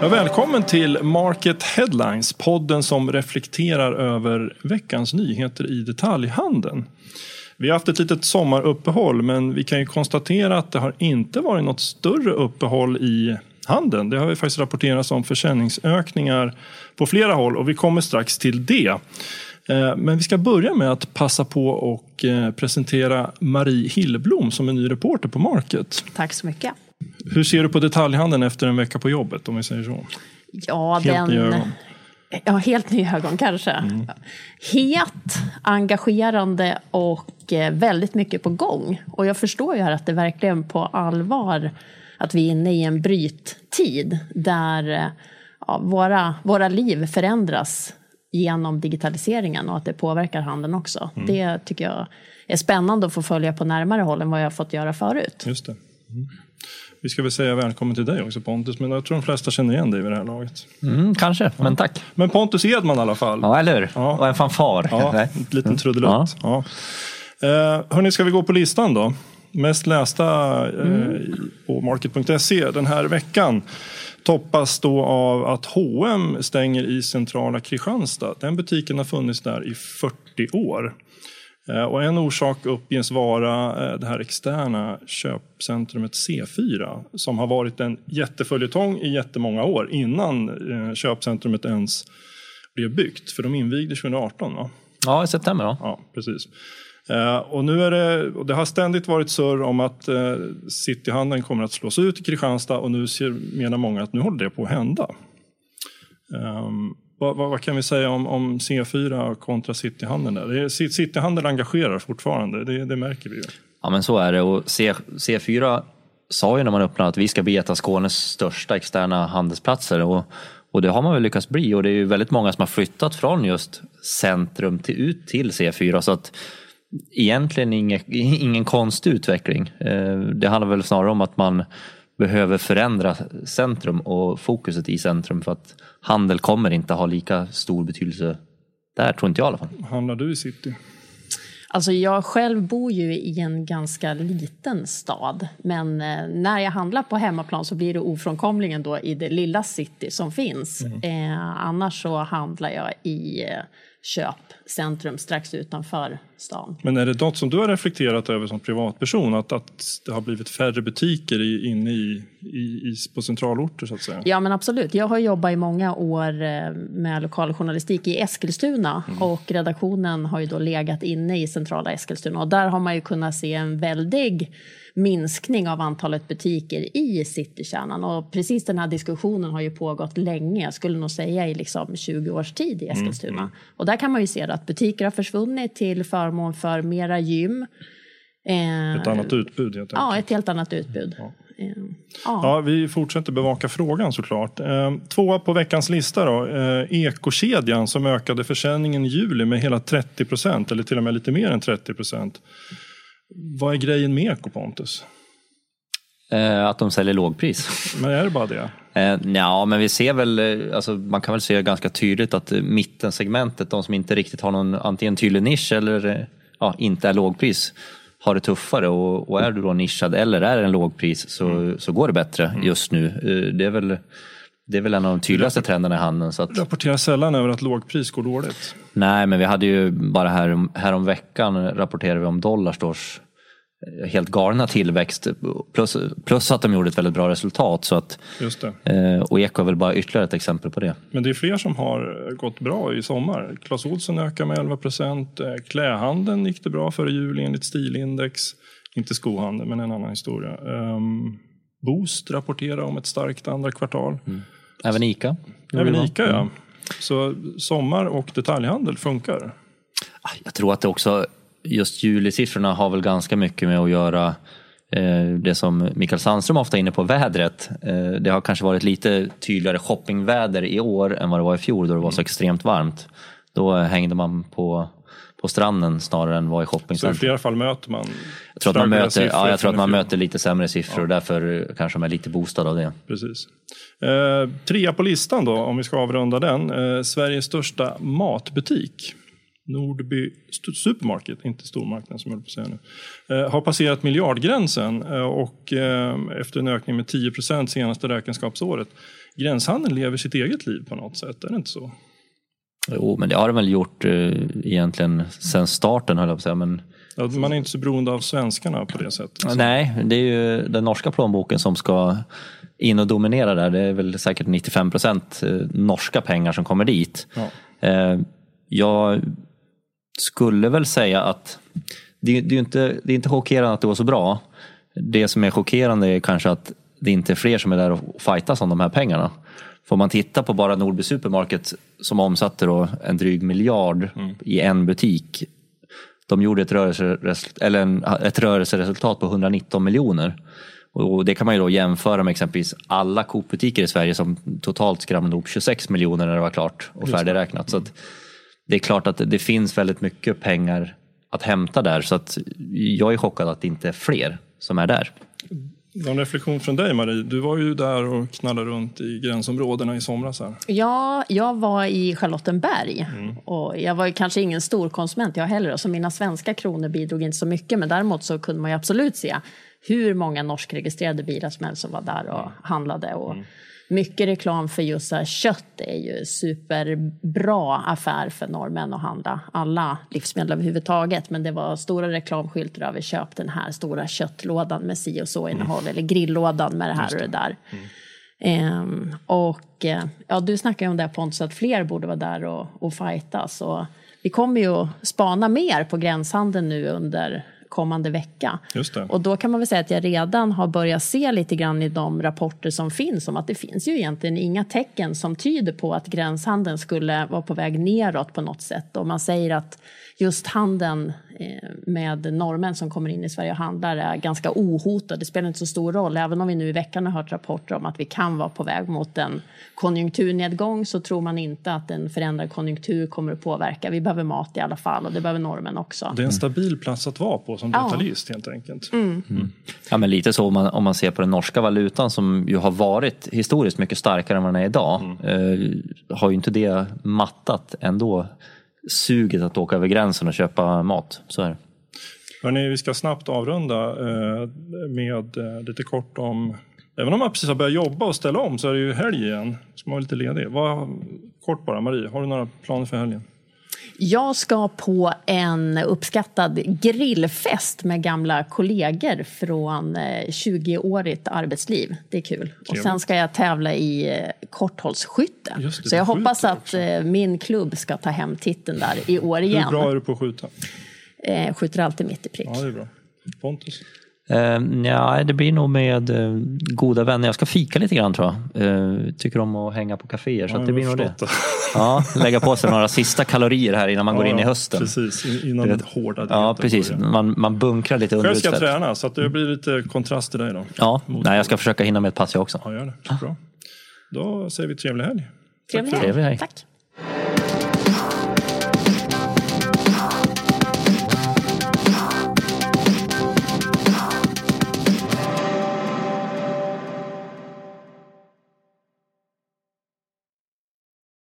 Ja, välkommen till Market Headlines, podden som reflekterar över veckans nyheter i detaljhandeln. Vi har haft ett litet sommaruppehåll men vi kan ju konstatera att det har inte varit något större uppehåll i handeln. Det har ju faktiskt rapporterats om försäljningsökningar på flera håll och vi kommer strax till det. Eh, men vi ska börja med att passa på och eh, presentera Marie Hillblom som är ny reporter på Market. Tack så mycket. Hur ser du på detaljhandeln efter en vecka på jobbet om vi säger så? Ja, helt den... nya ögon. Ja, helt nya ögon kanske. Mm. Het, engagerande och eh, väldigt mycket på gång. Och jag förstår ju här att det verkligen på allvar att vi är inne i en bryttid där ja, våra, våra liv förändras genom digitaliseringen och att det påverkar handeln också. Mm. Det tycker jag är spännande att få följa på närmare håll än vad jag fått göra förut. Just det. Mm. Vi ska väl säga välkommen till dig också Pontus, men jag tror de flesta känner igen dig vid det här laget. Mm, kanske, ja. men tack. Men Pontus Edman i alla fall. Ja, eller hur? Ja. Och en fanfar. Ja, en liten trudelutt. Ja. Ja. Eh, hörni, ska vi gå på listan då? Mest lästa eh, mm. på market.se den här veckan toppas då av att H&M stänger i centrala Kristianstad. Den butiken har funnits där i 40 år. Eh, och en orsak uppges vara eh, det här externa köpcentrumet C4 som har varit en jätteföljetong i jättemånga år innan eh, köpcentrumet ens blev byggt. För de invigde 2018 va? Ja, i september. Då. Ja, precis. Och nu är det, och det har ständigt varit surr om att Cityhandeln kommer att slås ut i Kristianstad och nu ser, menar många att nu håller det på att hända. Um, vad, vad, vad, kan vi säga om, om C4 kontra Cityhandeln? Där? Cityhandeln engagerar fortfarande, det, det, märker vi ju. Ja men så är det och C, C4 sa ju när man öppnade att vi ska bli ett av Skånes största externa handelsplatser och, och det har man väl lyckats bli och det är ju väldigt många som har flyttat från just centrum till, ut till C4 så att egentligen ingen, ingen konstig utveckling. Eh, det handlar väl snarare om att man behöver förändra centrum och fokuset i centrum för att handel kommer inte ha lika stor betydelse där, tror inte jag i alla fall. Handlar du i city? Alltså jag själv bor ju i en ganska liten stad men eh, när jag handlar på hemmaplan så blir det ofrånkomligen då i det lilla city som finns. Mm. Eh, annars så handlar jag i eh, köpcentrum strax utanför stan. Men är det något som du har reflekterat över som privatperson? Att, att det har blivit färre butiker i, inne i, i, i, på centralorter så att säga? Ja men absolut. Jag har jobbat i många år eh, med lokaljournalistik i Eskilstuna mm. och redaktionen har ju då legat inne i centrala Eskilstuna och där har man ju kunnat se en väldig minskning av antalet butiker i citykärnan. Och precis den här diskussionen har ju pågått länge, jag skulle nog säga i liksom 20 års tid i mm, Eskilstuna. Mm. Och där kan man ju se att butiker har försvunnit till förmån för mera gym. Eh, ett annat utbud helt enkelt. Ja, ett helt annat utbud. Ja. Eh, ja. ja. vi fortsätter bevaka frågan såklart. Eh, tvåa på veckans lista då. Ekokedjan som ökade försäljningen i juli med hela 30 procent, eller till och med lite mer än 30 procent. Vad är grejen med Eko Pontus? Att de säljer lågpris. Men är det bara det? Eh, ja, men vi ser väl, eh, alltså, man kan väl se ganska tydligt att mittensegmentet, de som inte riktigt har någon antingen tydlig nisch eller ja, inte är lågpris, har det tuffare och, och är du då nischad eller är en lågpris så, mm. så går det bättre mm. just nu. Det är väl det är väl en av de tydligaste trenderna i handeln. Så att... Rapporterar sällan över att lågpris går dåligt. Nej, men vi hade ju bara här, här om veckan rapporterade vi om Dollarstores eh, helt galna tillväxt. Plus, plus att de gjorde ett väldigt bra resultat. Så att, Just det. Eh, och Eko är väl bara ytterligare ett exempel på det. Men det är fler som har gått bra i sommar. Clas Ohlson ökar med 11 procent. Eh, klähandeln gick det bra före jul enligt Stilindex. Inte skohandeln, men en annan historia. Um, Boost rapporterar om ett starkt andra kvartal. Mm. Även ICA? Även ICA ja. Mm. Så sommar och detaljhandel funkar? Ah, jag tror att det också, just julisiffrorna har väl ganska mycket med att göra eh, det som Mikael Sandström ofta är inne på, vädret. Eh, det har kanske varit lite tydligare shoppingväder i år än vad det var i fjol då det var så mm. extremt varmt. Då hängde man på på stranden snarare än vara i shoppingcenter. Så i flera fall möter man Jag tror att man möter, ja, jag tror att man möter lite sämre siffror ja. och därför kanske de är lite boostade av det. Precis. Eh, trea på listan då, om vi ska avrunda den. Eh, Sveriges största matbutik. Nordby Supermarket, inte stormarknad som jag höll på att säga nu, eh, har passerat miljardgränsen eh, och eh, efter en ökning med 10 procent senaste räkenskapsåret. Gränshandeln lever sitt eget liv på något sätt, är det inte så? Jo, men det har den väl gjort egentligen sen starten höll jag på att säga. Men... man är inte så beroende av svenskarna på det sättet. Så. Nej, det är ju den norska plånboken som ska in och dominera där. Det är väl säkert 95 procent norska pengar som kommer dit. Ja. Jag skulle väl säga att det, det, är inte, det är inte chockerande att det var så bra. Det som är chockerande är kanske att det inte är fler som är där och fightas om de här pengarna. Får man titta på bara Nordby Supermarket som omsatte då en dryg miljard mm. i en butik. De gjorde ett, rörelseresultat, eller en, ett rörelseresultat på 119 miljoner. Och det kan man ju då jämföra med exempelvis alla Coop-butiker i Sverige som totalt skramlade ihop 26 miljoner när det var klart och färdigräknat. Så att det är klart att det finns väldigt mycket pengar att hämta där så att jag är chockad att det inte är fler som är där. En reflektion från dig Marie, du var ju där och knallade runt i gränsområdena i somras. Här. Ja, jag var i Charlottenberg mm. och jag var kanske ingen stor konsument jag heller, så mina svenska kronor bidrog inte så mycket men däremot så kunde man ju absolut se hur många norskregistrerade bilar som helst som var där och handlade. Och mm mycket reklam för just så kött är ju superbra affär för norrmän att handla alla livsmedel överhuvudtaget. Men det var stora reklamskyltar över köp den här stora köttlådan med si och så innehåll mm. eller grilllådan med det här och det där. Mm. Um, och eh, ja, du snackar ju om det Pontus, att fler borde vara där och, och fightas. Och vi kommer ju att spana mer på gränshandeln nu under kommande vecka. Och då kan man väl säga att jag redan har börjat se lite grann i de rapporter som finns om att det finns ju egentligen inga tecken som tyder på att gränshandeln skulle vara på väg neråt på något sätt. Och man säger att just handeln eh, med norrmän som kommer in i Sverige och handlar är ganska ohotad. Det spelar inte så stor roll. Även om vi nu i veckan har hört rapporter om att vi kan vara på väg mot en konjunkturnedgång så tror man inte att en förändrad konjunktur kommer att påverka. Vi behöver mat i alla fall och det behöver norrmän också. Det är en stabil plats att vara på som detaljist ja. helt enkelt. Mm. Mm. Ja men lite så om man, om man ser på den norska valutan som ju har varit historiskt mycket starkare än vad den är idag. Mm. Eh, har ju inte det mattat ändå suget att åka över gränsen och köpa mat. Så är det. Hörrni, vi ska snabbt avrunda eh, med eh, lite kort om Även om man precis har börjat jobba och ställa om så är det ju helg igen. Så man är lite ledig. Vad, kort bara, Marie, har du några planer för helgen? Jag ska på en uppskattad grillfest med gamla kollegor från 20-årigt eh, arbetsliv. Det är kul. Och sen ska jag tävla i eh, korthållsskytte. Det, så jag hoppas att också. Eh, min klubb ska ta hem titeln där i år igen. Hur bra är du på att skjuta? skjuter alltid mitt i prick. Ja, det är bra. Pontus? Uh, ja, det blir nog med uh, goda vänner. Jag ska fika lite grann tror jag. Uh, tycker om att hänga på kaféer. Så det blir nog det. ja, lägga på sig några sista kalorier här innan man ja, går in i hösten. Precis, innan den hårda Ja, precis. Man, man bunkrar lite under Själv ska jag träna så att det blir lite kontrast till dig då. Ja, nej, jag ska försöka hinna med ett pass jag också. Ja, gör det. Bra. Då säger vi trevlig helg. Trevlig helg. Tack.